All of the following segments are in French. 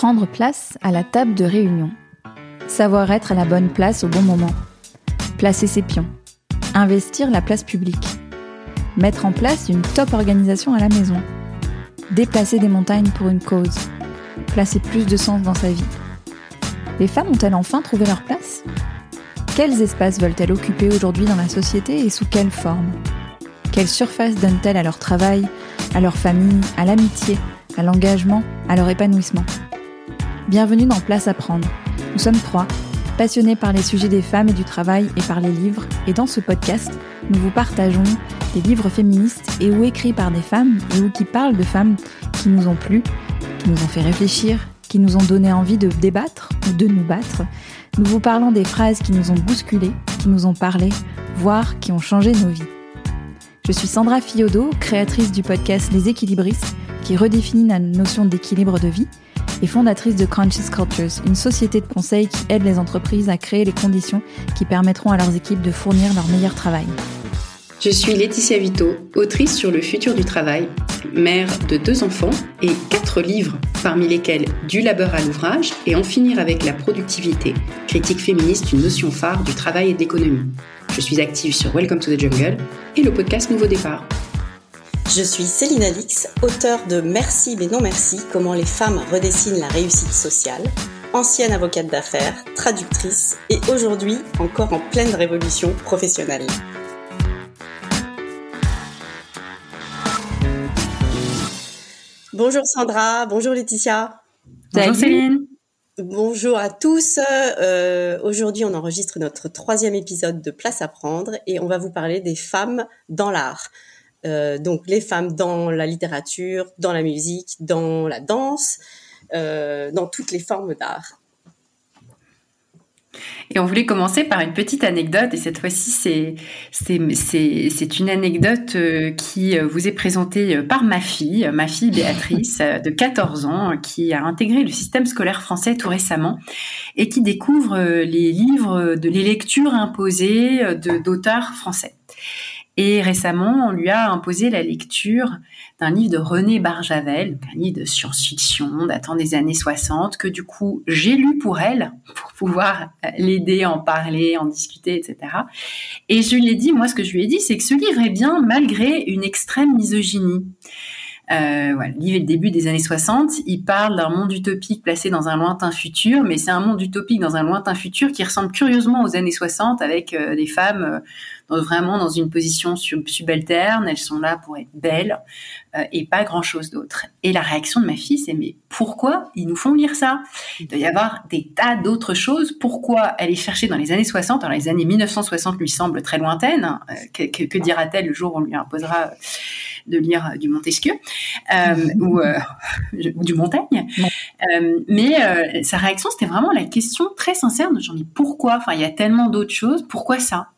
Prendre place à la table de réunion. Savoir être à la bonne place au bon moment. Placer ses pions. Investir la place publique. Mettre en place une top organisation à la maison. Déplacer des montagnes pour une cause. Placer plus de sens dans sa vie. Les femmes ont-elles enfin trouvé leur place? Quels espaces veulent-elles occuper aujourd'hui dans la société et sous quelle forme? Quelle surface donnent-elles à leur travail, à leur famille, à l'amitié, à l'engagement, à leur épanouissement? Bienvenue dans Place à prendre. Nous sommes trois, passionnés par les sujets des femmes et du travail et par les livres, et dans ce podcast, nous vous partageons des livres féministes et ou écrits par des femmes et ou qui parlent de femmes qui nous ont plu, qui nous ont fait réfléchir, qui nous ont donné envie de débattre ou de nous battre. Nous vous parlons des phrases qui nous ont bousculées, qui nous ont parlé, voire qui ont changé nos vies. Je suis Sandra Fiodo, créatrice du podcast Les Équilibristes, qui redéfinit la notion d'équilibre de vie et fondatrice de Conscious Cultures, une société de conseil qui aide les entreprises à créer les conditions qui permettront à leurs équipes de fournir leur meilleur travail. Je suis Laetitia Vito, autrice sur le futur du travail, mère de deux enfants et quatre livres, parmi lesquels Du labeur à l'ouvrage et En finir avec la productivité, critique féministe, une notion phare du travail et de l'économie. Je suis active sur Welcome to the Jungle et le podcast Nouveau Départ. Je suis Céline Alix, auteure de Merci mais non merci, comment les femmes redessinent la réussite sociale, ancienne avocate d'affaires, traductrice et aujourd'hui encore en pleine révolution professionnelle. Bonjour Sandra, bonjour Laetitia. Bonjour Céline. Bonjour à tous. Euh, Aujourd'hui, on enregistre notre troisième épisode de Place à prendre et on va vous parler des femmes dans l'art. Euh, donc les femmes dans la littérature, dans la musique, dans la danse, euh, dans toutes les formes d'art. Et on voulait commencer par une petite anecdote, et cette fois-ci, c'est, c'est, une anecdote euh, qui vous est présentée par ma fille, ma fille Béatrice, de 14 ans, qui a intégré le système scolaire français tout récemment, et qui découvre les livres, de, les lectures imposées d'auteurs français. Et récemment, on lui a imposé la lecture d'un livre de René Barjavel, un livre de science-fiction datant des années 60, que du coup j'ai lu pour elle, pour pouvoir l'aider à en parler, en discuter, etc. Et je lui ai dit, moi ce que je lui ai dit, c'est que ce livre est bien malgré une extrême misogynie. Euh, le livre est le début des années 60. Il parle d'un monde utopique placé dans un lointain futur, mais c'est un monde utopique dans un lointain futur qui ressemble curieusement aux années 60 avec euh, des femmes euh, vraiment dans une position subalterne, elles sont là pour être belles euh, et pas grand-chose d'autre. Et la réaction de ma fille, c'est mais pourquoi ils nous font lire ça? Il doit y avoir des tas d'autres choses. Pourquoi aller chercher dans les années 60 Alors les années 1960 lui semblent très lointaines. Euh, que, que, dira-t-elle le jour où on lui imposera de lire du Montesquieu euh, ou, ou, du Montaigne Mais sa réaction, c'était vraiment la question très sincère de genre mais pourquoi? Enfin, il y a tellement d'autres choses. Pourquoi ça?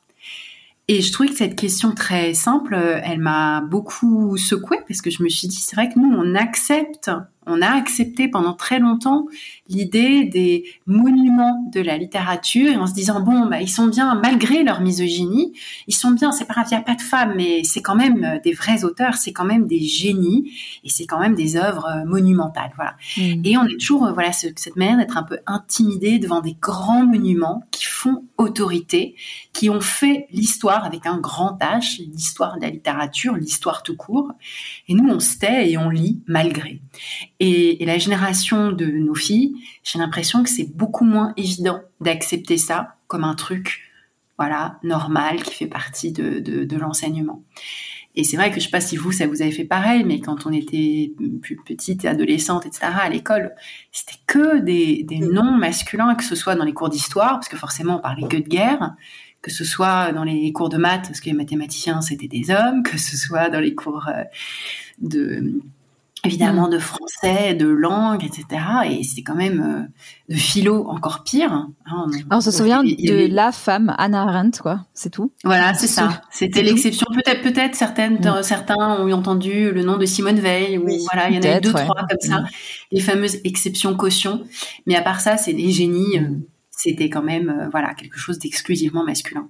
Et je trouvais que cette question très simple, elle m'a beaucoup secouée parce que je me suis dit, c'est vrai que nous, on accepte on a accepté pendant très longtemps l'idée des monuments de la littérature en se disant bon bah ils sont bien malgré leur misogynie ils sont bien c'est pas grave il n'y a pas de femmes mais c'est quand même euh, des vrais auteurs c'est quand même des génies et c'est quand même des œuvres euh, monumentales voilà mmh. et on est toujours euh, voilà cette manière d'être un peu intimidé devant des grands monuments qui font autorité qui ont fait l'histoire avec un grand H l'histoire de la littérature l'histoire tout court et nous on se tait et on lit malgré et, la génération de nos filles, j'ai l'impression que c'est beaucoup moins évident d'accepter ça comme un truc, voilà, normal qui fait partie de, l'enseignement. Et c'est vrai que je sais pas si vous, ça vous avait fait pareil, mais quand on était plus petite, adolescente, etc., à l'école, c'était que des, des noms masculins, que ce soit dans les cours d'histoire, parce que forcément on parlait que de guerre, que ce soit dans les cours de maths, parce que les mathématiciens c'était des hommes, que ce soit dans les cours euh, de évidemment mm. de français, de langue, etc. Et c'est quand même euh, de philo encore pire. Hein, on, se souvient de la femme Anna Arendt, quoi. C'est tout. Voilà, c'est ça. C'était l'exception. Peut-être, peut-être certaines, mm. certains ont eu entendu le nom de Simone Veil. Ou voilà, il y en a deux, trois comme ça. Mm. Les fameuses exceptions caution. Mais à part ça, c'est des génies. Euh, c'était quand même, euh, voilà, quelque chose d'exclusivement masculin.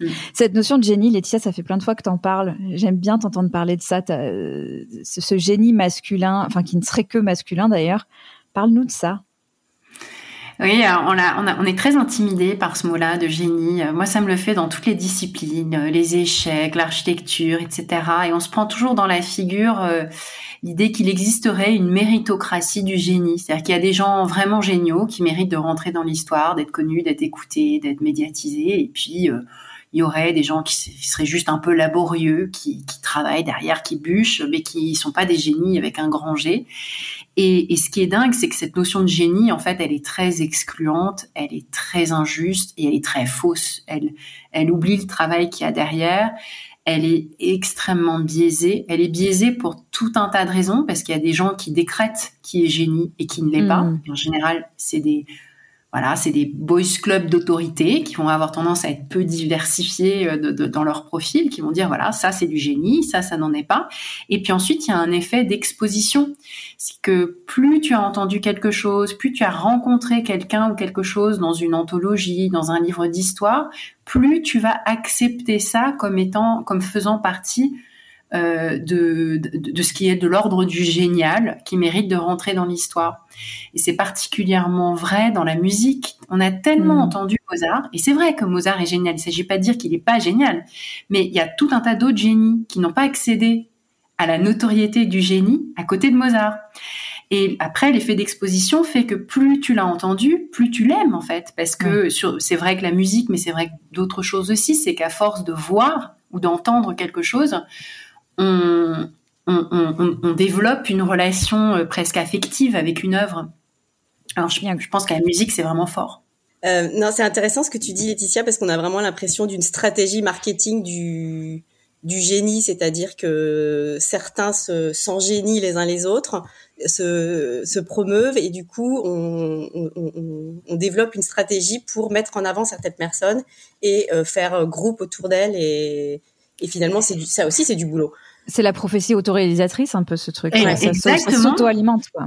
Mm. Cette notion de génie, Laetitia, ça fait plein de fois que tu en parles. J'aime bien t'entendre parler de ça, ce, génie masculin, enfin qui ne serait que masculin d'ailleurs. Parle-nous de ça. Oui, on, est très intimidé par ce mot-là de génie. Moi, ça me le fait dans toutes les disciplines, les échecs, l'architecture, etc. Et on se prend toujours dans la figure euh, l'idée qu'il existerait une méritocratie du génie. C'est-à-dire qu'il y a des gens vraiment géniaux qui méritent de rentrer dans l'histoire, d'être connus, d'être écoutés, d'être médiatisés. Et puis, euh, il y aurait des gens qui, seraient juste un peu laborieux, qui, qui, travaillent derrière, qui bûchent, mais qui sont pas des génies avec un grand G. Et, et ce qui est dingue, c'est que cette notion de génie, en fait, elle est très excluante, elle est très injuste et elle est très fausse. Elle, elle oublie le travail qu'il y a derrière. Elle est extrêmement biaisée. Elle est biaisée pour tout un tas de raisons, parce qu'il y a des gens qui décrètent qui est génie et qui ne l'est pas. Mmh. en général, c'est des voilà, c'est des boys clubs d'autorité qui vont avoir tendance à être peu diversifiés euh, dans leur profil, qui vont dire voilà, ça c'est du génie, ça ça n'en est pas. Et puis ensuite, il y a un effet d'exposition, c'est que plus tu as entendu quelque chose, plus tu as rencontré quelqu'un ou quelque chose dans une anthologie, dans un livre d'histoire, plus tu vas accepter ça comme étant, comme faisant partie euh, de, de, ce qui est de l'ordre du génial, qui mérite de rentrer dans l'histoire. Et c'est particulièrement vrai dans la musique. On a tellement hmm. entendu Mozart, et c'est vrai que Mozart est génial. Il ne s'agit pas de dire qu'il n'est pas génial, mais il y a tout un tas d'autres génies qui n'ont pas accédé à la notoriété du génie à côté de Mozart. Et après, l'effet d'exposition fait que plus tu l'as entendu, plus tu l'aimes en fait, parce que c'est vrai que la musique, mais c'est vrai que d'autres choses aussi, c'est qu'à force de voir ou d'entendre quelque chose, on, développe une relation euh, presque affective avec une œuvre. Alors je, je pense que la musique, c'est vraiment fort. Euh, non, c'est intéressant ce que tu dis, Laetitia, parce qu'on a vraiment l'impression d'une stratégie marketing du, génie, c'est-à-dire que certains se, les uns les autres se, promeuvent et du coup on, développe une stratégie pour mettre en avant certaines personnes et euh, faire groupe autour d'elles et, finalement ça aussi c'est du boulot. C'est la prophétie autoréalisatrice, un peu ce truc. ça, s'auto-alimente, quoi.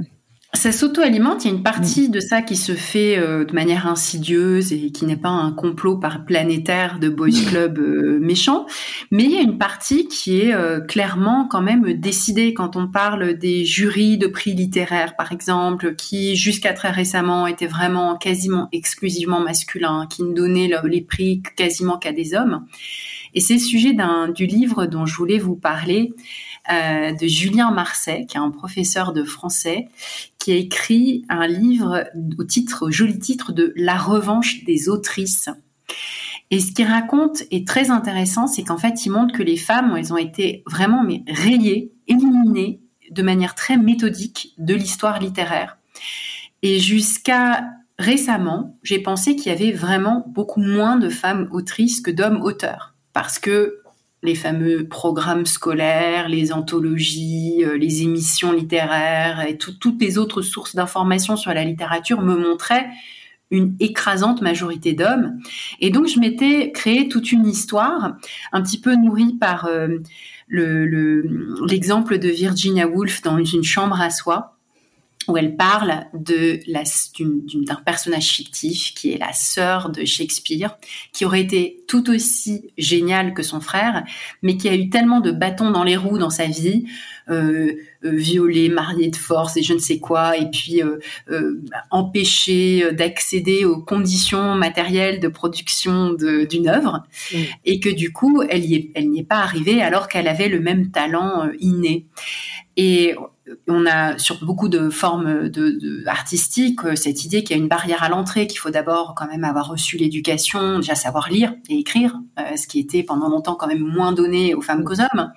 Ça s'auto-alimente. Il y a une partie de ça qui se fait euh, de manière insidieuse et qui n'est pas un complot par planétaire de boys club euh, méchant. Mais il y a une partie qui est euh, clairement quand même décidée quand on parle des jurys de prix littéraires, par exemple, qui jusqu'à très récemment étaient vraiment quasiment exclusivement masculins, qui ne donnaient les prix quasiment qu'à des hommes. Et c'est le sujet du livre dont je voulais vous parler, euh, de Julien Marseille, qui est un professeur de français, qui a écrit un livre au titre, au joli titre de La revanche des autrices. Et ce qu'il raconte est très intéressant, c'est qu'en fait, il montre que les femmes, elles ont été vraiment mais rayées, éliminées de manière très méthodique de l'histoire littéraire. Et jusqu'à récemment, j'ai pensé qu'il y avait vraiment beaucoup moins de femmes autrices que d'hommes auteurs parce que les fameux programmes scolaires, les anthologies, euh, les émissions littéraires et toutes les autres sources d'informations sur la littérature me montraient une écrasante majorité d'hommes. Et donc, je m'étais créé toute une histoire, un petit peu nourrie par euh, l'exemple de Virginia Woolf dans une chambre à soi, où elle parle de la, d'un personnage fictif qui est la sœur de Shakespeare, qui aurait été tout aussi génial que son frère, mais qui a eu tellement de bâtons dans les roues dans sa vie, euh, euh violé, marié de force et je ne sais quoi, et puis euh, euh, empêché d'accéder aux conditions matérielles de production d'une œuvre, mmh. et que du coup, elle n'y est, elle est pas arrivée alors qu'elle avait le même talent inné. Et on a sur beaucoup de formes de, artistiques euh, cette idée qu'il y a une barrière à l'entrée, qu'il faut d'abord quand même avoir reçu l'éducation, déjà savoir lire et écrire, euh, ce qui était pendant longtemps quand même moins donné aux femmes qu'aux hommes.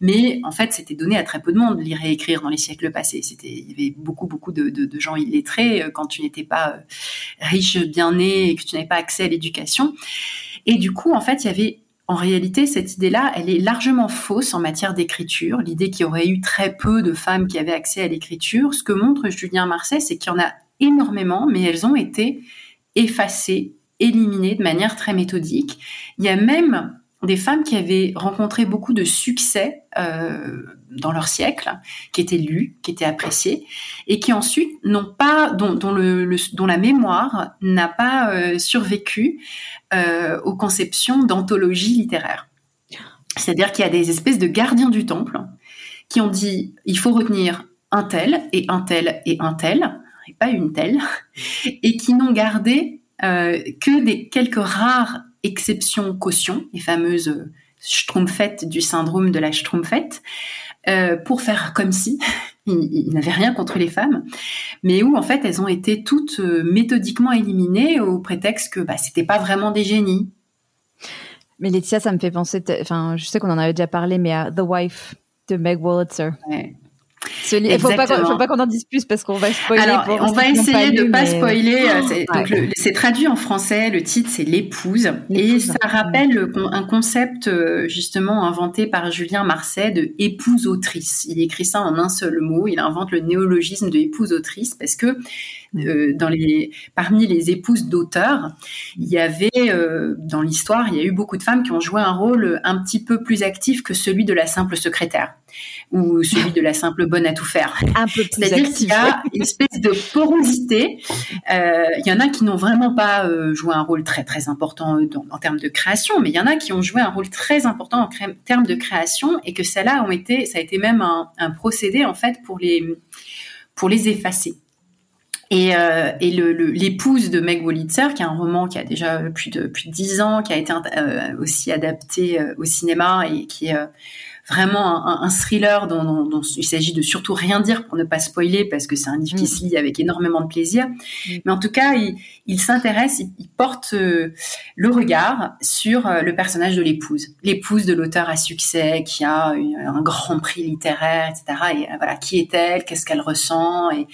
Mais en fait, c'était donné à très peu de monde lire et écrire dans les siècles passés. C'était, il y avait beaucoup beaucoup de, de gens illettrés euh, quand tu n'étais pas riche, bien né et que tu n'avais pas accès à l'éducation. Et du coup, en fait, il y avait en réalité, cette idée-là, elle est largement fausse en matière d'écriture. L'idée qu'il y aurait eu très peu de femmes qui avaient accès à l'écriture. Ce que montre Julien Marseille, c'est qu'il y en a énormément, mais elles ont été effacées, éliminées de manière très méthodique. Il y a même des femmes qui avaient rencontré beaucoup de succès euh, dans leur siècle, qui étaient lues, qui étaient appréciées, et qui ensuite n'ont pas, dont, la mémoire n'a pas euh, survécu euh, aux conceptions d'anthologie littéraire. C'est-à-dire qu'il y a des espèces de gardiens du temple qui ont dit il faut retenir un tel et un tel et un tel et pas une telle, et qui n'ont gardé que des quelques rares exceptions cautions, les fameuses Schtroumpfettes du syndrome de la Schtroumpfette, pour faire comme si il, n'avait rien contre les femmes, mais où en fait elles ont été toutes méthodiquement éliminées au prétexte que bah, c'était pas vraiment des génies, mais Laetitia, ça me fait penser, enfin, je sais qu'on en avait déjà parlé, mais à The Wife de Meg Wolitzer. Ouais. Il ne faut pas, qu'on en dise plus parce qu'on va spoiler. Alors, on va essayer de ne pas spoiler. Euh, c'est traduit en français. Le titre, c'est l'épouse. Et ça rappelle un concept euh, justement inventé par Julien Marseille de épouse autrice. Il écrit ça en un seul mot. Il invente le néologisme de épouse autrice parce que euh, dans les, parmi les épouses d'auteurs, il y avait euh, dans l'histoire, il y a eu beaucoup de femmes qui ont joué un rôle un petit peu plus actif que celui de la simple secrétaire ou celui de la simple bonne à tout faire. Un peu plus C'est-à-dire qu'il y a une espèce de porosité. Euh, il y en a qui n'ont vraiment pas joué un rôle très très important en termes de création, mais il y en a qui ont joué un rôle très important en termes de création et que celles-là ont été, ça a été même un, un procédé en fait pour les pour les effacer. Et, euh, et l'épouse le, de Meg Wolitzer, qui est un roman qui a déjà plus de plus de dix ans, qui a été euh, aussi adapté euh, au cinéma et qui est vraiment un, un thriller dont, dont, dont il s'agit de surtout rien dire pour ne pas spoiler parce que c'est un livre qui se lit avec énormément de plaisir. Mm. Mais en tout cas, il, il s'intéresse, il, porte euh, le regard sur euh, le personnage de l'épouse, l'épouse de l'auteur à succès qui a un grand prix littéraire, etc. Et voilà, qui est-elle, qu'est-ce qu'elle ressent? Et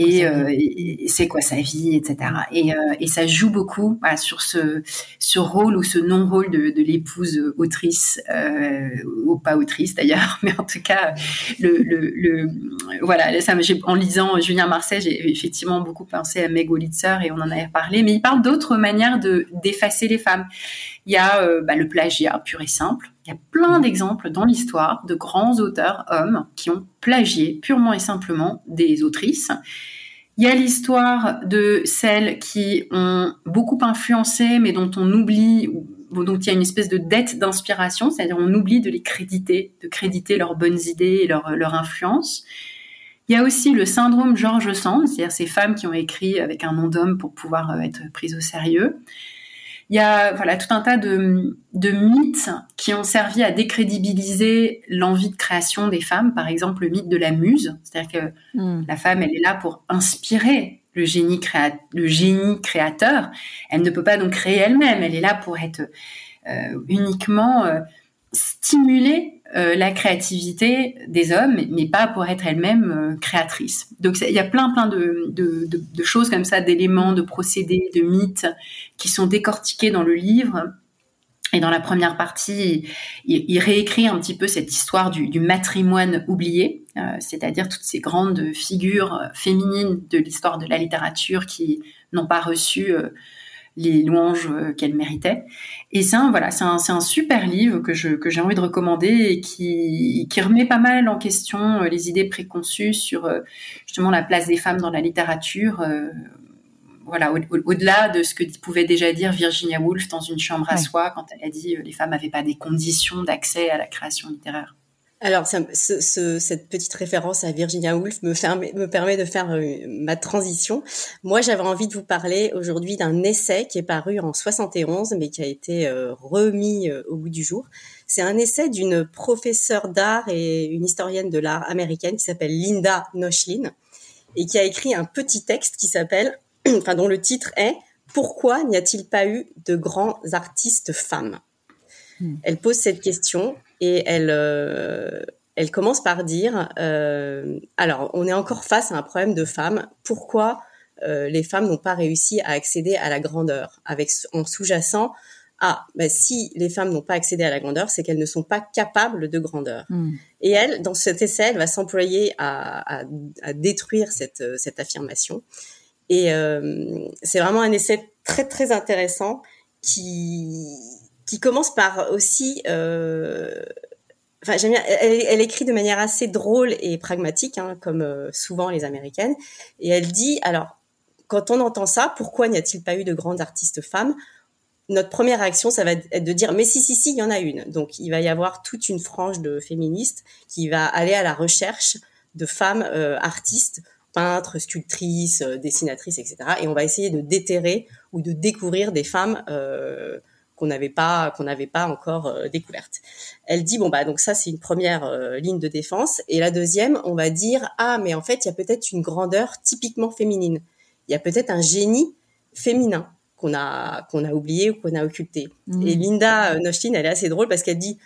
euh, et, c'est quoi sa vie, etc. Et, euh, et ça joue beaucoup sur ce, ce rôle ou ce non-rôle de, de l'épouse autrice, euh, ou pas autrice d'ailleurs, mais en tout cas, le, le, le voilà, ça, en lisant Julien Marseille, j'ai effectivement beaucoup pensé à Meg Wolitzer et on en avait parlé, mais il parle d'autres manières de d'effacer les femmes. Il y a euh, bah, le plagiat pur et simple. Il y a plein d'exemples dans l'histoire de grands auteurs hommes qui ont plagié purement et simplement des autrices. Il y a l'histoire de celles qui ont beaucoup influencé, mais dont on oublie, dont il y a une espèce de dette d'inspiration, c'est-à-dire on oublie de les créditer, de créditer leurs bonnes idées et leur, leur influence. Il y a aussi le syndrome George Sand, c'est-à-dire ces femmes qui ont écrit avec un nom d'homme pour pouvoir euh, être prises au sérieux. Il y a voilà tout un tas de, de mythes qui ont servi à décrédibiliser l'envie de création des femmes. Par exemple, le mythe de la muse, c'est-à-dire que hmm. la femme, elle est là pour inspirer le génie, créa le génie créateur. Elle ne peut pas donc créer elle-même. Elle est là pour être euh, uniquement euh, stimulée euh, la créativité des hommes, mais pas pour être elle-même euh, créatrice. Donc il y a plein plein de, choses comme ça, d'éléments, de procédés, de mythes qui sont décortiqués dans le livre. Et dans la première partie, il, réécrit un petit peu cette histoire du, du matrimoine oublié, euh, c'est-à-dire toutes ces grandes figures féminines de l'histoire de la littérature qui n'ont pas reçu les louanges euh, qu'elle méritait. Et c'est un, voilà, c'est un, un, super livre que je que j'ai envie de recommander et qui qui remet pas mal en question euh, les idées préconçues sur euh, justement la place des femmes dans la littérature. voilà, au-delà de ce que pouvait déjà dire Virginia Woolf dans une chambre à soi quand elle a dit les femmes n'avaient pas des conditions d'accès à la création littéraire. Alors, ça, ce, cette petite référence à Virginia Woolf me, me permet de faire euh, ma transition. Moi, j'avais envie de vous parler aujourd'hui d'un essai qui est paru en 71, mais qui a été euh, remis euh, au bout du jour. C'est un essai d'une professeure d'art et une historienne de l'art américaine qui s'appelle Linda Nochlin et qui a écrit un petit texte qui s'appelle, enfin, dont le titre est Pourquoi n'y a-t-il pas eu de grands artistes femmes? Hmm. Elle pose cette question et elle, euh, elle commence par dire, euh, alors on est encore face à un problème de femmes. Pourquoi euh, les femmes n'ont pas réussi à accéder à la grandeur Avec en sous-jacent, ah, ben si les femmes n'ont pas accédé à la grandeur, c'est qu'elles ne sont pas capables de grandeur. Hmm. Et elle, dans cet essai, elle va s'employer à, à, à, détruire cette, cette affirmation. Et c'est vraiment un essai très très intéressant qui qui commence par aussi euh, Enfin, j'aime bien. Elle, elle, écrit de manière assez drôle et pragmatique, hein, comme euh, souvent les américaines. Et elle dit alors, quand on entend ça, pourquoi n'y a-t-il pas eu de grandes artistes femmes? Notre première réaction, ça va être de dire mais si si si, il y en a une. Donc il va y avoir toute une frange de féministes qui va aller à la recherche de femmes euh, artistes peintres, sculptrices, dessinatrices, etc. Et on va essayer de déterrer ou de découvrir des femmes qu'on n'avait pas qu'on n'avait pas encore euh, découverte. Elle dit bon bah donc ça c'est une première euh, ligne de défense et la deuxième on va dire ah mais en fait il y a peut-être une grandeur typiquement féminine. Il y a peut-être un génie féminin qu'on a qu'on a oublié ou qu'on a occulté. Mmh. Et Linda euh, Nostin elle est assez drôle parce qu'elle dit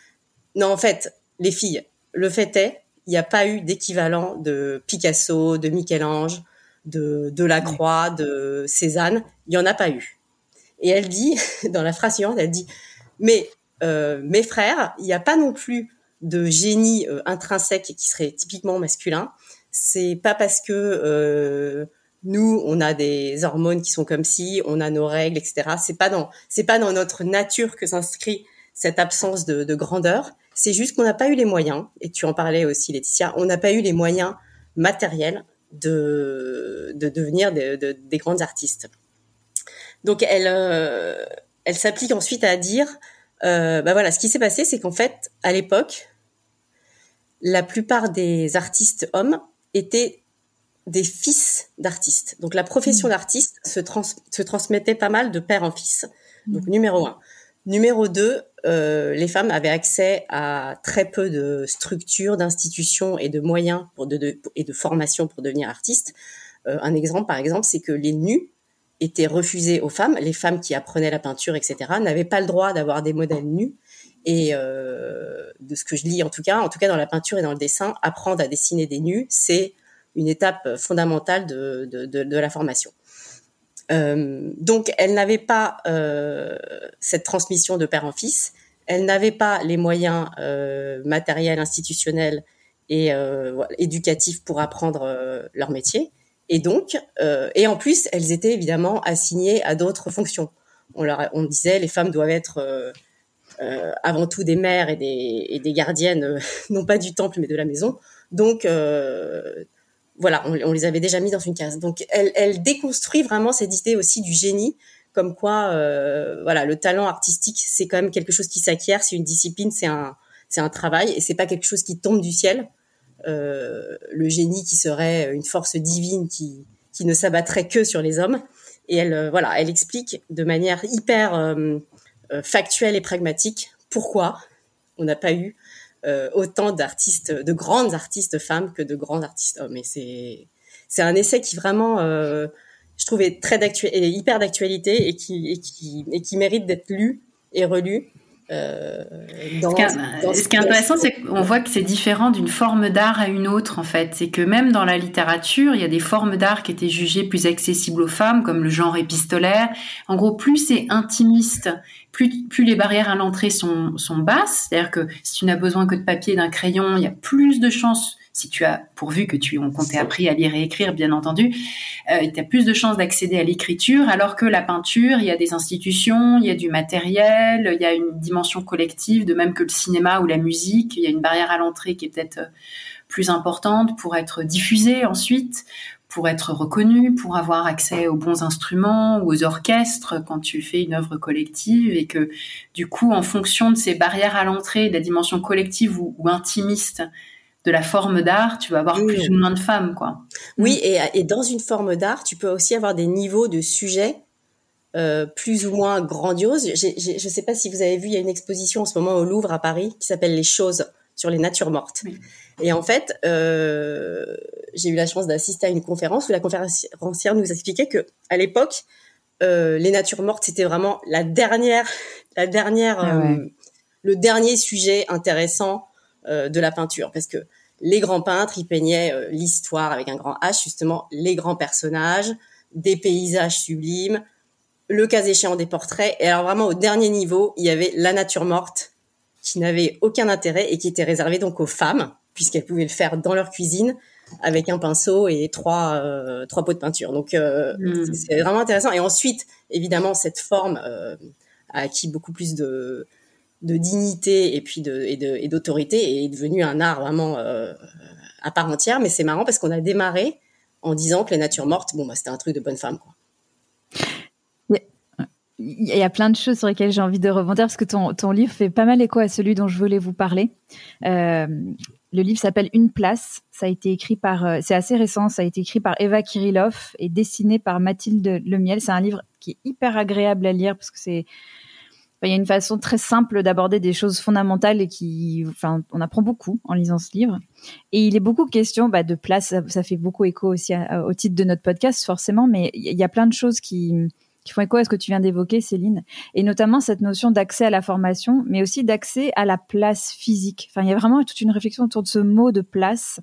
non en fait les filles le fait est il n'y a pas eu d'équivalent de Picasso, de Michel-Ange, de Delacroix, de Cézanne, il y en a pas eu. Et elle dit, dans la phrase suivante, elle dit, mais euh, mes frères, il n'y a pas non plus de génie euh, intrinsèque qui serait typiquement masculin. C'est pas parce que euh, nous, on a des hormones qui sont comme si, on a nos règles, etc. C'est pas dans, c'est pas dans notre nature que s'inscrit cette absence de, de grandeur. C'est juste qu'on n'a pas eu les moyens. Et tu en parlais aussi, Laetitia. On n'a pas eu les moyens matériels de, de devenir de, des grandes artistes. Donc elle, euh, elle s'applique ensuite à dire, euh, bah voilà, ce qui s'est passé, c'est qu'en fait, à l'époque, la plupart des artistes hommes étaient des fils d'artistes. Donc la profession mmh. d'artiste se, se transmettait pas mal de père en fils. Donc mmh. numéro un. Numéro deux, euh, les femmes avaient accès à très peu de structures, d'institutions et de moyens pour de, et de formation pour devenir artiste. Euh, un exemple, par exemple, c'est que les nus était refusé aux femmes. Les femmes qui apprenaient la peinture, etc., n'avaient pas le droit d'avoir des modèles nus. Et euh, de ce que je lis, en tout cas, en tout cas dans la peinture et dans le dessin, apprendre à dessiner des nus, c'est une étape fondamentale de, de, de, de la formation. Euh, donc, elle n'avait pas euh, cette transmission de père en fils. Elle n'avait pas les moyens euh, matériels, institutionnels et euh, éducatifs pour apprendre euh, leur métier. Et donc, euh, et en plus, elles étaient évidemment assignées à d'autres fonctions. On leur, on disait, les femmes doivent être euh, euh avant tout des mères et des, et des gardiennes, euh, non pas du temple mais de la maison. Donc, euh, voilà, on, les avait déjà mis dans une case. Donc, elle, elle déconstruit vraiment cette idée aussi du génie, comme quoi, voilà, le talent artistique, c'est quand même quelque chose qui s'acquiert, c'est une discipline, c'est un, c'est un travail, et c'est pas quelque chose qui tombe du ciel. Euh, le génie qui serait une force divine qui, qui ne s'abattrait que sur les hommes. Et elle, euh, voilà, elle explique de manière hyper euh, factuelle et pragmatique pourquoi on n'a pas eu autant d'artistes, de grandes artistes femmes que de grands artistes hommes. Et c'est c'est un essai qui vraiment, je trouvais très hyper d'actualité et qui et qui et qui mérite d'être lu et relu euh, ce, qui est, intéressant, c'est qu'on voit que c'est différent d'une forme d'art à une autre, en fait. C'est que même dans la littérature, il y a des formes d'art qui étaient jugées plus accessibles aux femmes, comme le genre épistolaire. En gros, plus c'est intimiste, plus, plus les barrières à l'entrée sont, sont basses. C'est-à-dire que si tu n'as besoin que de papier et d'un crayon, il y a plus de chances si tu as pourvu que tu on t'ait appris à lire et écrire, bien entendu, euh, tu as plus de chances d'accéder à l'écriture, alors que la peinture, il y a des institutions, il y a du matériel, il y a une dimension collective, de même que le cinéma ou la musique, il y a une barrière à l'entrée qui est peut-être euh, plus importante pour être diffusée ensuite, pour être reconnue, pour avoir accès aux bons instruments ou aux orchestres quand tu fais une œuvre collective et que du coup, en fonction de ces barrières à l'entrée, de la dimension collective ou, ou intimiste de la forme d'art, tu vas avoir plus ou moins de femmes, quoi. Oui, et, dans une forme d'art, tu peux aussi avoir des niveaux de sujets euh, plus ou moins grandioses. je ne sais pas si vous avez vu, il y a une exposition en ce moment au Louvre à Paris qui s'appelle Les choses sur les natures mortes. Et en fait, euh, j'ai eu la chance d'assister à une conférence où la conférencière nous expliquait que à l'époque, euh, les natures mortes c'était vraiment la dernière, la dernière, ah le dernier sujet intéressant de la peinture parce que les grands peintres, ils peignaient euh, l'histoire avec un grand H, justement, les grands personnages, des paysages sublimes, le cas échéant des portraits. Et alors vraiment au dernier niveau, il y avait la nature morte qui n'avait aucun intérêt et qui était réservée donc aux femmes, puisqu'elles pouvaient le faire dans leur cuisine avec un pinceau et trois euh, trois pots de peinture. Donc euh, hmm. c'est vraiment intéressant. Et ensuite, évidemment, cette forme a acquis beaucoup plus de de dignité et puis de et d'autorité est devenu un art vraiment euh, à part entière. Mais c'est marrant parce qu'on a démarré en disant que les natures mortes, bon, bah, c'était un truc de bonne femme, quoi. Il y a plein de choses sur lesquelles j'ai envie de rebondir parce que ton, ton livre fait pas mal écho à celui dont je voulais vous parler. Euh, le livre s'appelle Une place. Ça a été écrit par, euh, c'est assez récent, ça a été écrit par Eva Kirillov et dessiné par Mathilde Lemiel. C'est un livre qui est hyper agréable à lire parce que c'est, il y a une façon très simple d'aborder des choses fondamentales et qui, enfin, on apprend beaucoup en lisant ce livre. Et il est beaucoup question bah, de place. Ça, fait beaucoup écho aussi au titre de notre podcast, forcément, mais il y a plein de choses qui, qui font écho à ce que tu viens d'évoquer, Céline, et notamment cette notion d'accès à la formation, mais aussi d'accès à la place physique. Enfin, il y a vraiment toute une réflexion autour de ce mot de place,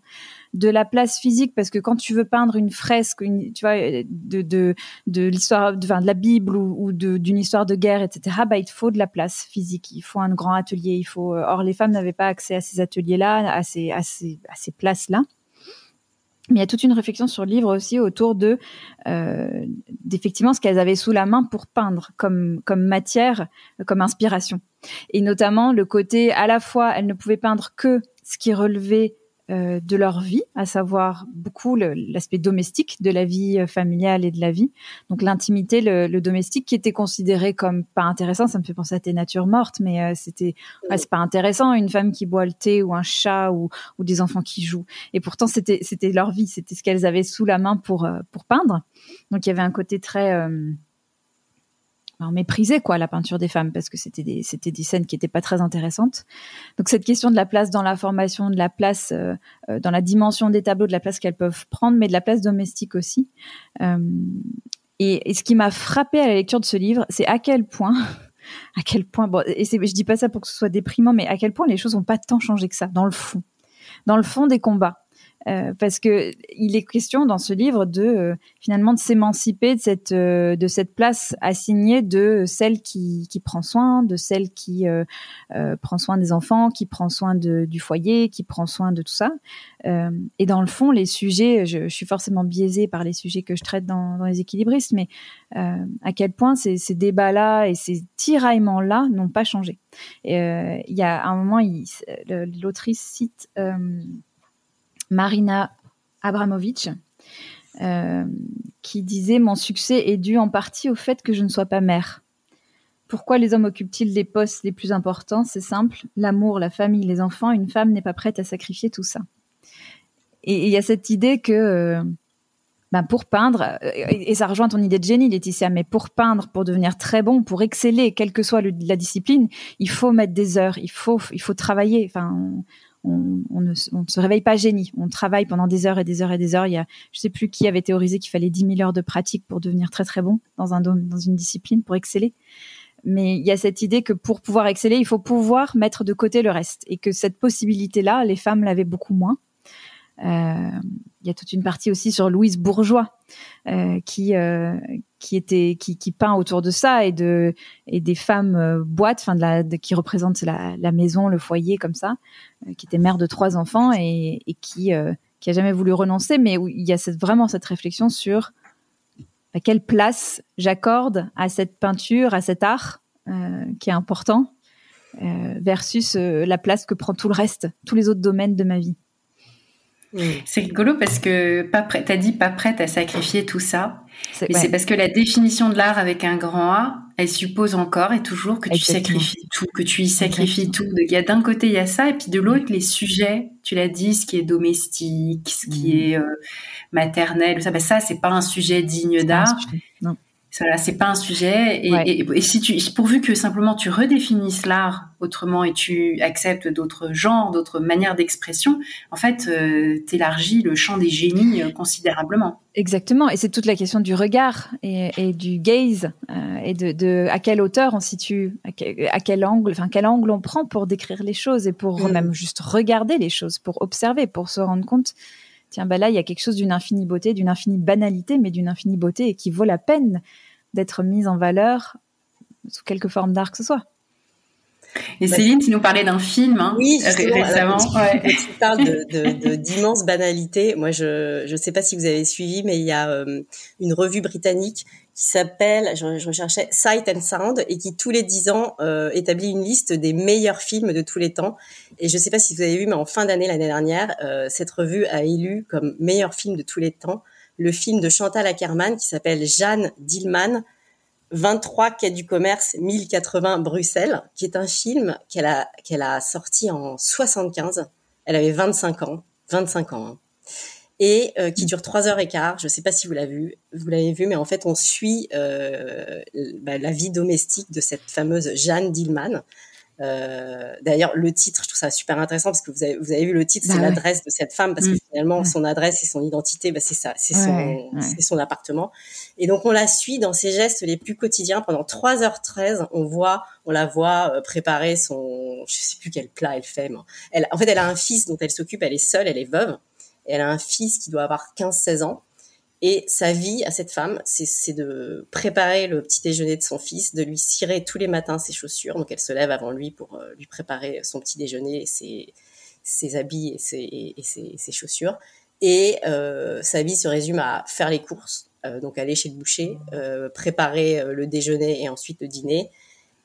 de la place physique, parce que quand tu veux peindre une fresque, tu vois, de de, l'histoire, enfin, de la Bible ou, d'une histoire de guerre, etc. Bah, il faut de la place physique. Il faut un grand atelier. Il faut. Euh, or, les femmes n'avaient pas accès à ces ateliers-là, à ces, à ces places-là. Mais il y a toute une réflexion sur le livre aussi autour de euh, d'effectivement ce qu'elles avaient sous la main pour peindre comme comme matière, comme inspiration. Et notamment le côté à la fois elles ne pouvaient peindre que ce qui relevait euh, de leur vie, à savoir beaucoup l'aspect domestique de la vie euh, familiale et de la vie. Donc l'intimité, le, domestique qui était considéré comme pas intéressant, ça me fait penser à tes natures mortes, mais euh, c'était c'est pas intéressant une femme qui boit le thé ou un chat ou, ou des enfants qui jouent. Et pourtant c'était c'était leur vie, c'était ce qu'elles avaient sous la main pour pour peindre. Donc il y avait un côté très on méprisait quoi la peinture des femmes parce que c'était des c'était des scènes qui étaient pas très intéressantes. Donc cette question de la place dans la formation, de la place euh, euh, dans la dimension des tableaux, de la place qu'elles peuvent prendre, mais de la place domestique aussi. Euh, et, ce qui m'a frappé à la lecture de ce livre, c'est à quel point à quel point bon et je dis pas ça pour que ce soit déprimant, mais à quel point les choses ont pas tant changé que ça dans le fond, dans le fond des combats. Euh, parce que il est question dans ce livre de euh, finalement de s'émanciper de cette euh, de cette place assignée de celle qui, qui prend soin, de celle qui prend soin des enfants, qui prend soin de, du foyer, qui prend soin de tout ça. et dans le fond, les sujets, je, je, suis forcément biaisée par les sujets que je traite dans, dans les équilibristes, mais à quel point ces, ces débats-là et ces tiraillements-là n'ont pas changé. Il y a un moment, l'autrice cite Marina Abramovic, euh, qui disait Mon succès est dû en partie au fait que je ne sois pas mère. Pourquoi les hommes occupent-ils les postes les plus importants? C'est simple l'amour, la famille, les enfants. Une femme n'est pas prête à sacrifier tout ça. Et il y a cette idée que. Euh, ben pour peindre, euh, et ça rejoint ton idée de génie, Laetitia, mais pour peindre, pour devenir très bon, pour exceller, quelle que soit la discipline, il faut mettre des heures, il faut, il faut travailler. Enfin, ne, se réveille pas génie. On travaille pendant des heures et des heures et des heures. Il y a, je sais plus qui avait théorisé qu'il fallait 10 000 heures de pratique pour devenir très très bon dans un dans une discipline pour exceller. Mais il y a cette idée que pour pouvoir exceller, il faut pouvoir mettre de côté le reste et que cette possibilité-là, les femmes l'avaient beaucoup moins. Euh, il y a toute une partie aussi sur Louise Bourgeois euh, qui euh, qui était qui, qui, peint autour de ça et de et des femmes boîtes, enfin de la qui représentent la, la, maison, le foyer comme ça, qui était mère de trois enfants et, et qui qui a jamais voulu renoncer, mais où il y a vraiment cette réflexion sur à quelle place j'accorde à cette peinture, à cet art qui est important, versus la place que prend tout le reste, tous les autres domaines de ma vie. C'est rigolo parce que pas prêt, t'as dit pas prête à sacrifier tout ça. Mais c'est parce que la définition de l'art avec un grand A, elle suppose encore et toujours que tu sacrifies tout, que tu y sacrifies tout. Il y a d'un côté il y a ça et puis de l'autre les sujets. Tu l'as dit, ce qui est domestique, ce qui mm. est euh, maternel, ça. Ben ça c'est pas un sujet digne d'art. Voilà, c'est pas un sujet. Et, si tu, pourvu que simplement tu redéfinisses l'art autrement et tu acceptes d'autres genres, d'autres manières d'expression, en fait, euh, t'élargis le champ des génies euh, considérablement. Exactement. Et c'est toute la question du regard et, du gaze euh, et de, à quelle hauteur on situe, à quel, angle, enfin quel angle on prend pour décrire les choses et pour mm. même juste regarder les choses, pour observer, pour se rendre compte. Tiens, bah là, il y a quelque chose d'une infinie beauté, d'une infinie banalité, mais d'une infinie beauté qui vaut la peine d'être mise en valeur sous quelque forme d'art que ce soit. Et Céline, tu nous parlais d'un film hein, oui, récemment. tu, parles de, d'immenses banalités. Moi, je ne sais pas si vous avez suivi, mais il y a euh, une revue britannique qui s'appelle, je, recherchais Sight and Sound, et qui tous les dix ans euh, établit une liste des meilleurs films de tous les temps. Et je ne sais pas si vous avez vu, mais en fin d'année l'année dernière, euh, cette revue a élu comme meilleur film de tous les temps le film de Chantal Ackerman qui s'appelle Jeanne Dillman, 23 quai du commerce 1080 Bruxelles, qui est un film qu'elle a, qu'elle a sorti en 75. Elle avait 25 ans, 25 ans. Hein. et qui dure trois heures et quart. Je ne sais pas si vous l'avez vu, vous l'avez vu, mais en fait, on suit bah, la vie domestique de cette fameuse Jeanne Dillman. Euh, D'ailleurs, le titre, je trouve ça super intéressant parce que vous avez, vous avez vu le titre, c'est bah l'adresse de cette femme parce que mm. finalement, son adresse et son identité, bah, c'est ça, c'est son, c'est son appartement. Et donc, on la suit dans ses gestes les plus quotidiens pendant 3h13. On voit, on la voit euh, préparer son, je sais plus quel plat elle fait. Mais elle, en fait, elle a un fils dont elle s'occupe. Elle est seule, elle est veuve. Et elle a un fils qui doit avoir 15-16 ans. Et sa vie à cette femme, c'est de préparer le petit déjeuner de son fils, de lui cirer tous les matins ses chaussures. Donc elle se lève avant lui pour euh, lui préparer son petit déjeuner, ses, habits et ses, chaussures. Et euh, sa vie se résume à faire les courses, euh, donc aller chez le boucher, préparer le déjeuner et ensuite le dîner.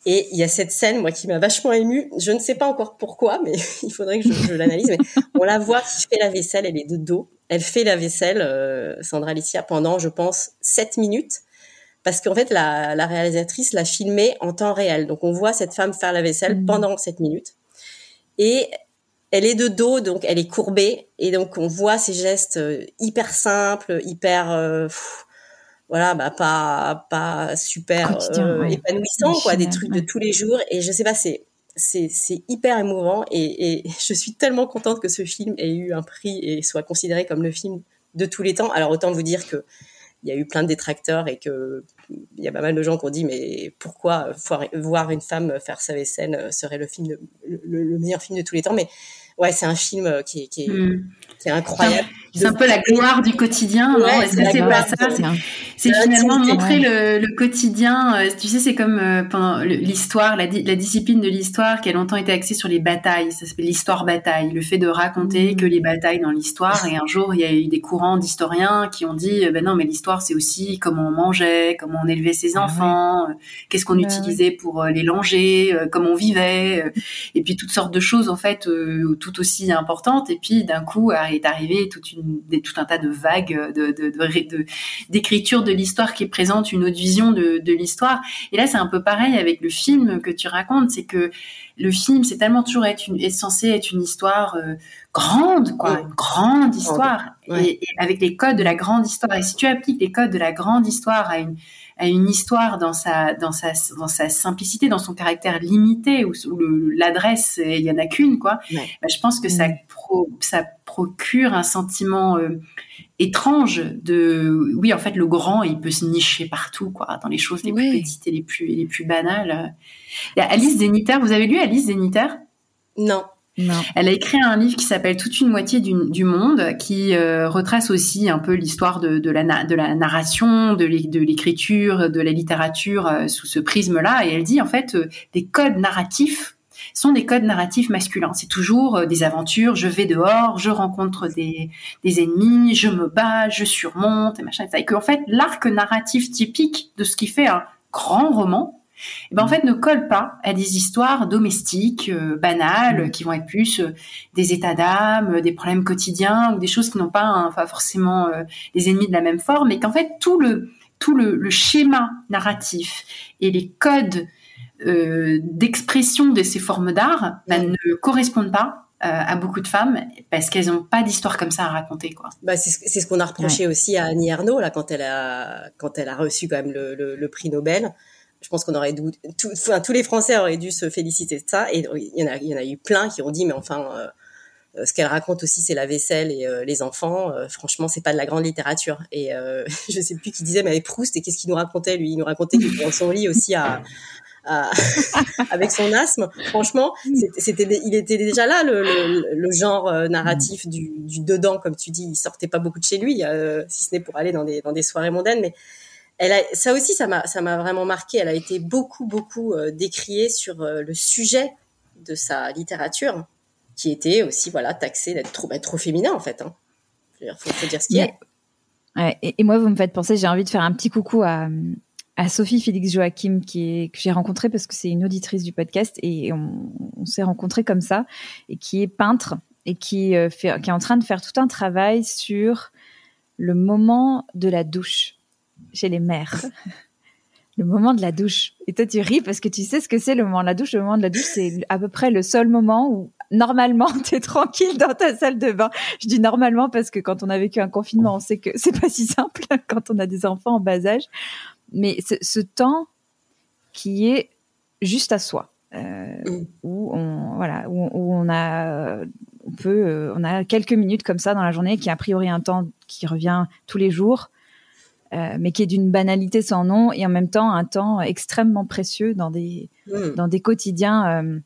Et il y a cette scène, moi, qui m'a vachement émue. Je ne sais pas encore pourquoi, mais il faudrait que je, l'analyse. On la voit qui fait la vaisselle, elle est de dos elle fait la vaisselle, euh, Sandra Alicia, pendant, je pense, 7 minutes. Parce qu'en fait, la, réalisatrice l'a filmée en temps réel. Donc, on voit cette femme faire la vaisselle mmh. pendant 7 minutes. Et elle est de dos, donc elle est courbée. Et donc, on voit ces gestes euh, hyper simples, hyper... Euh, voilà, bah, pas, pas super épanouissants, quoi, des trucs de tous les jours. Et je sais pas, c'est c'est hyper émouvant et, je suis tellement contente que ce film ait eu un prix et soit considéré comme le film de tous les temps. Alors autant vous dire que il y a eu plein de détracteurs et que il y a pas mal de gens qui ont dit mais pourquoi voir une femme faire sa vaisselle serait le film le, meilleur film de tous les temps? Mais ouais c'est un film qui est, hmm. incroyable c'est un peu la gloire du quotidien, non Est-ce que c'est pas ça C'est finalement montrer le, le, quotidien. Euh, tu sais, c'est comme euh, l'histoire, la, la, discipline de l'histoire qui a longtemps été axée sur les batailles. Ça s'appelle l'histoire bataille, le fait de raconter mm. que les batailles dans l'histoire. Et un jour, il y a eu des courants d'historiens qui ont dit, euh, ben non, mais l'histoire, c'est aussi comment on mangeait, comment on élevait ses ah enfants, qu'est-ce qu'on bah utilisait pour les longer, comment on vivait, et puis toutes sortes de choses en fait, tout aussi importantes. Et puis d'un coup, est arrivé toute une des, tout un tas de vagues de, d'écriture de, l'histoire qui présente une autre vision de, l'histoire. Et là, c'est un peu pareil avec le film que tu racontes, c'est que le film, c'est tellement toujours être, une, censé être une histoire euh, grande, quoi, une grande histoire, et, avec les codes de la grande histoire. Et si tu appliques les codes de la grande histoire à une à une histoire dans sa dans sa dans sa simplicité, dans son caractère limité où, l'adresse il y en a qu'une quoi. Bah, je pense que ça mm. ça procure un sentiment euh, étrange de oui en fait le grand il peut se nicher partout quoi dans les choses les plus petites et les plus les plus banales. Alice Zéniter, vous avez lu Alice Zéniter Non. Elle a écrit un livre qui s'appelle Toute une moitié du, monde, qui euh, retrace aussi un peu l'histoire de, la, narration, de l'écriture, de la littérature euh, sous ce prisme-là. Et elle dit en fait, euh, des codes narratifs sont des codes narratifs masculins. C'est toujours des aventures, je vais dehors, je rencontre des, des ennemis, je me bats, je surmonte, et machin. Et qu'en fait, l'arc narratif typique de ce qui fait un grand roman, eh ben, en fait ne colle pas à des histoires domestiques euh, banales mm. qui vont être plus euh, des états d'âme, euh, des problèmes quotidiens ou des choses qui n'ont pas enfin forcément des ennemis de la même forme, mais qu'en fait tout le tout le, schéma narratif et les codes d'expression de ces formes d'art ben, mm. ne correspondent pas à beaucoup de femmes parce qu'elles n'ont pas d'histoire comme ça à raconter quoi. Bah c'est ce qu'on a reproché aussi à Annie Ernaux là quand elle a quand elle a reçu quand même le, le prix Nobel je pense qu'on aurait dû, enfin, tous les Français auraient dû se féliciter de ça. Et il y en a, il y en a eu plein qui ont dit, mais enfin, euh, euh, ce qu'elle raconte aussi, c'est la vaisselle et euh, les enfants. franchement, c'est pas de la grande littérature. Et je sais plus qui disait, mais avec Proust, et qu'est-ce qu'il nous racontait lui? Il nous racontait qu'il était dans son lit aussi à, avec son asthme. Franchement, c'était, il était déjà là le, le, genre narratif du, du, dedans, comme tu dis. Il sortait pas beaucoup de chez lui, si ce n'est pour aller dans des, dans des soirées mondaines, mais elle ça aussi, ça m'a, ça m'a vraiment marqué. Elle a été beaucoup, beaucoup euh, décriée sur euh, le sujet de sa littérature, qui était aussi, voilà, taxé d'être trop, bah, trop féminin en fait. Hein. Il faut, dire ce qu'il y a. et, moi, vous me faites penser, j'ai envie de faire un petit coucou à, à Sophie Félix Joachim, qui est, que j'ai rencontrée parce que c'est une auditrice du podcast et on, on s'est rencontrés comme ça, et qui est peintre et qui, euh, fait, qui est en train de faire tout un travail sur le moment de la douche chez les mères. le moment de la douche. Et toi, tu ris parce que tu sais ce que c'est le moment de la douche. Le moment de la douche, c'est à peu près le seul moment où, normalement, tu es tranquille dans ta salle de bain. Je dis normalement parce que quand on a vécu un confinement, on sait que c'est pas si simple quand on a des enfants en bas âge. Mais ce, temps qui est juste à soi, euh, mm. où on voilà, où, on a, on peut, euh, on a quelques minutes comme ça dans la journée, qui a priori un temps qui revient tous les jours. Euh, mais qui est d'une banalité sans nom et en même temps un temps extrêmement précieux dans des mm. dans des quotidiens euh,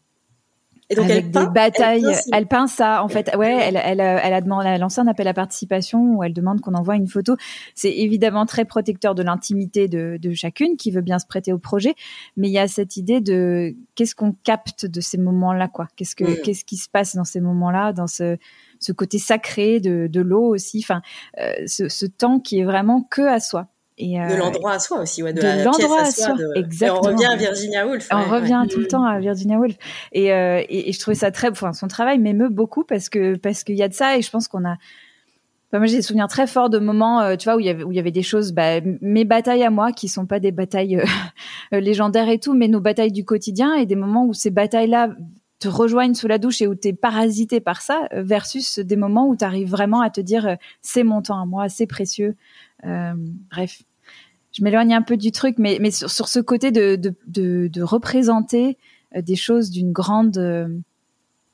et donc avec elle des batailles. Elle peint, ça, en fait. Ouais, elle, elle, elle a demandé, elle a lancé un appel à participation où elle demande qu'on envoie une photo. C'est évidemment très protecteur de l'intimité de, de, chacune qui veut bien se prêter au projet, mais il y a cette idée de qu'est-ce qu'on capte de ces moments-là, quoi. Qu'est-ce que, mm. qu'est-ce qui se passe dans ces moments-là, dans ce, ce côté sacré de, de l'eau aussi. Enfin, euh, ce, ce temps qui est vraiment que à soi. Et de l'endroit à soi aussi, ouais, de, l'endroit à, soi. Exactement. Et on revient à Virginia Woolf. on revient tout le temps à Virginia Woolf. Et, euh, et, et, je trouvais ça très, enfin, son travail m'émeut beaucoup parce que parce qu'il y a de ça et je pense qu'on a. Enfin, moi, j'ai des souvenirs très forts de moments, euh, tu vois, où il y avait où il y avait des choses, bah, mes batailles à moi qui sont pas des batailles euh, légendaires et tout, mais nos batailles du quotidien et des moments où ces batailles-là te rejoignent sous la douche et où tu es parasité par ça versus des moments où tu arrives vraiment à te dire c'est mon temps à moi, c'est précieux. Euh, bref, je m'éloigne un peu du truc, mais, mais sur, ce côté de, de, de, de représenter euh, des choses d'une grande euh,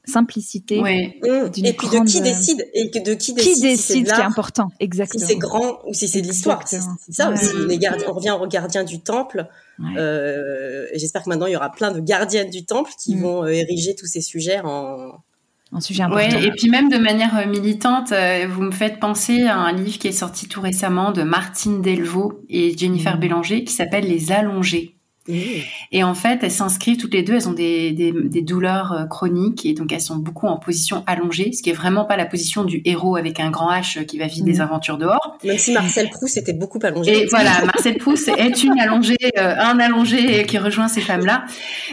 simplicité. Ouais. Mmh. Et puis de qui décide et de qui décide. Qui décide, qui est important, exactement. Si c'est grand ou si c'est de l'histoire. C'est ça aussi. On, revient aux gardiens du temple. Euh, J'espère que maintenant il y aura plein de gardiennes du temple qui mmh. vont euh, ériger tous ces sujets en, un sujet important. Ouais, et puis même de manière euh, militante, euh, vous me faites penser à un livre qui est sorti tout récemment de Martine Delvaux et Jennifer mmh. Bélanger qui s'appelle Les Allongés. Et en fait, elles s'inscrivent toutes les deux, elles ont des, des, des, douleurs euh, chroniques et donc elles sont beaucoup en position allongée, ce qui est vraiment pas la position du héros avec un grand H qui va vivre des mm. aventures dehors. Même si Marcel Proust était beaucoup allongé. Et voilà, Marcel Proust est une allongée, euh, un allongé qui rejoint ces femmes-là.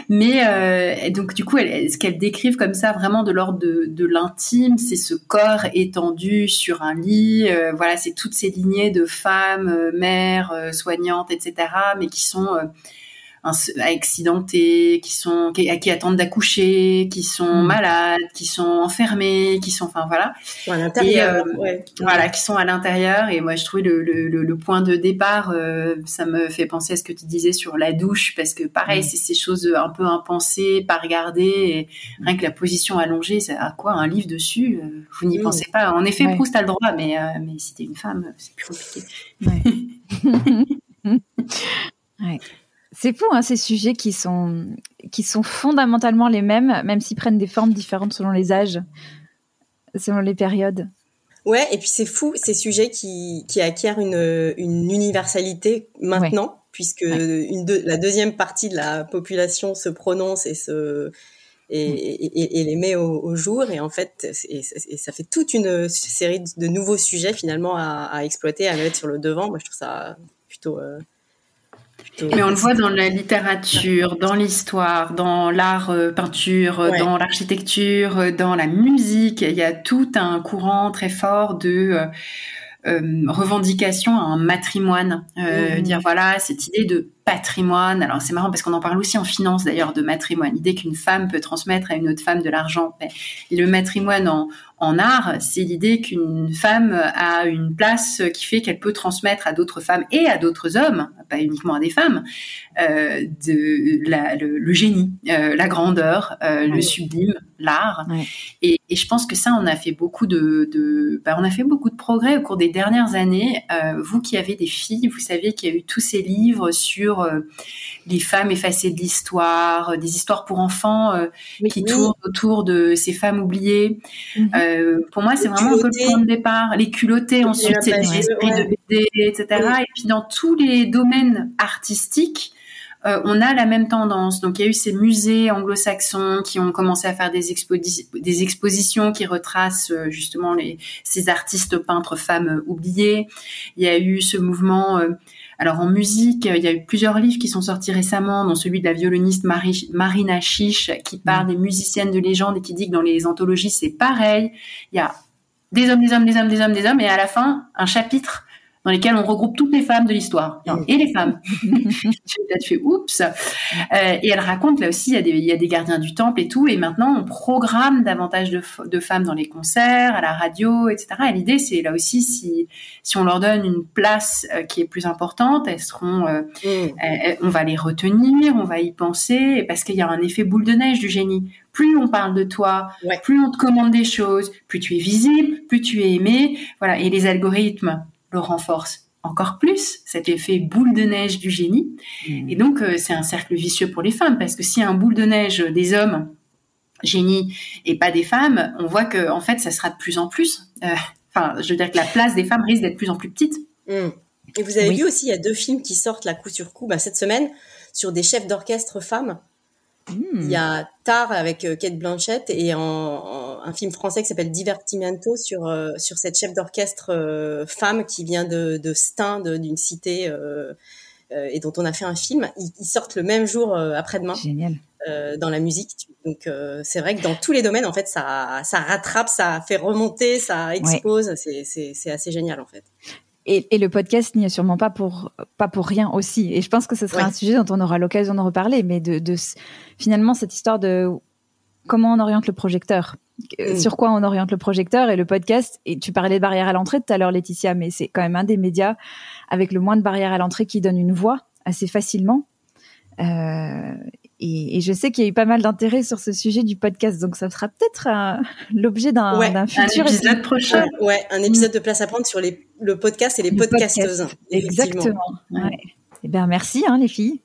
Mais euh, donc du coup, ce qu'elles décrivent comme ça, vraiment de l'ordre de, de l'intime, c'est ce corps étendu sur un lit. Euh, voilà, c'est toutes ces lignées de femmes, mères, soignantes, etc., mais qui sont accidentés, qui sont qui, qui attendent d'accoucher, qui sont mm. malades, qui sont enfermés, qui sont enfin voilà. à l'intérieur. Euh, voilà, qui sont à l'intérieur. Et moi, je trouvais le, le, le, point de départ, euh, ça me fait penser à ce que tu disais sur la douche, parce que pareil, mm. c'est ces choses un peu impensées, pas regardées. Et rien que la position allongée, c'est à quoi un livre dessus euh, Vous n'y mm. pensez pas. En effet, Proust a le droit, mais mais si t'es une femme, c'est plus compliqué. Ouais. ouais. C'est fou, hein, ces sujets qui sont, qui sont fondamentalement les mêmes, même s'ils prennent des formes différentes selon les âges, selon les périodes. Ouais, et puis c'est fou, ces sujets qui, qui acquièrent une, une universalité maintenant, puisque une la deuxième partie de la population se prononce et se et, mm. et, et, les met au, jour. Et en fait, et, ça fait toute une série de nouveaux sujets finalement à, à, exploiter, à mettre sur le devant. Moi, je trouve ça plutôt euh, mais on le voit dans la littérature, dans l'histoire, dans l'art euh, peinture, euh, dans l'architecture, euh, dans la musique. Il y a tout un courant très fort de revendication à un matrimoine. Mmh. Dire voilà, cette idée de patrimoine. Alors c'est marrant parce qu'on en parle aussi en finance d'ailleurs de matrimoine. L'idée qu'une femme peut transmettre à une autre femme de l'argent. Le matrimoine en, en art, c'est l'idée qu'une femme a une place qui fait qu'elle peut transmettre à d'autres femmes et à d'autres hommes, pas uniquement à des femmes, euh, de la, le, génie, euh, la grandeur, euh, le sublime, l'art. Et, et, je pense que ça, on a fait beaucoup de, de bah, on a fait beaucoup de progrès au cours des dernières années. Vous qui avez des filles, vous savez qu'il y a eu tous ces livres sur euh, les femmes effacées de l'histoire, euh, des histoires pour enfants qui tournent autour de ces femmes oubliées. Mhm. pour moi, c'est vraiment un peu le point de départ. Les culottés, ensuite, c'est les esprits de BD, etc. Et puis dans tous les domaines artistiques, euh, on a la même tendance. Donc il y a eu ces musées anglo-saxons qui ont commencé à faire des, des expositions qui retracent euh, justement les, ces artistes peintres femmes euh, oubliées. Il y a eu ce mouvement. Alors en musique, il y a eu plusieurs livres qui sont sortis récemment, dont celui de la violoniste Marina Chiche, qui parle mmh. des musiciennes de légende et qui dit que dans les anthologies c'est pareil. Il y a des hommes, des hommes, des hommes, des hommes, des hommes, et à la fin un chapitre dans lesquelles on regroupe toutes les femmes de l'histoire et les femmes. tu fais oups. Euh, et elle raconte là aussi, il y, a des, il y a des gardiens du temple et tout. Et maintenant, on programme davantage de, de femmes dans les concerts, à la radio, etc. Et l'idée, c'est là aussi, si, si on leur donne une place euh, qui est plus importante, elles seront, euh, mm. on va les retenir, on va y penser, parce qu'il y a un effet boule de neige du génie. Plus on parle de toi, plus on te commande des choses, plus tu es visible, plus tu es aimé. Voilà. Et les algorithmes le renforcent encore plus cet effet boule de neige du génie. Mm. Et donc, euh, c'est un cercle vicieux pour les femmes, parce que si un boule de neige des hommes, génie, et pas des femmes, on voit que en fait, ça sera de plus en plus. Euh, enfin, je veux dire que la place des femmes risque d'être de plus en plus petite. Mm. Et vous avez vu aussi, il y a deux films qui sortent là coup sur coup bah, cette semaine sur des chefs d'orchestre femmes. Il y a Tar avec euh, Kate Blanchett et en, un film français qui s'appelle Divertimento sur euh, sur cette chef d'orchestre euh, femme qui vient de, de Stein, d'une cité et dont on a fait un film. Ils, sortent le même jour après-demain. Génial. dans la musique. Donc c'est vrai que dans tous les domaines, en fait, ça, ça rattrape, ça fait remonter, ça expose. C'est assez génial, en fait. Et, le podcast n'y est sûrement pas pour pas pour rien aussi. Et je pense que ce sera un sujet dont on aura l'occasion de reparler. Mais de, de, finalement cette histoire de comment on oriente le projecteur, euh, mm. sur quoi on oriente le projecteur et le podcast. Et tu parlais de barrière à l'entrée tout à l'heure, Laetitia, mais c'est quand même un des médias avec le moins de barrières à l'entrée qui donne une voix assez facilement. Euh, et, je sais qu'il y a eu pas mal d'intérêt sur ce sujet du podcast, donc ça sera peut-être l'objet d'un futur épisode prochain. Ouais, un épisode de place à prendre sur les, le podcast et les podcasteuses. Exactement. Ouais. Eh bien, merci, hein, les filles.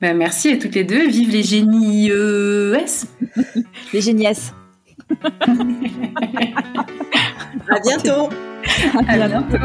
Ben, merci à toutes les deux. Vive les génies S. les génies S. à bientôt. À bientôt.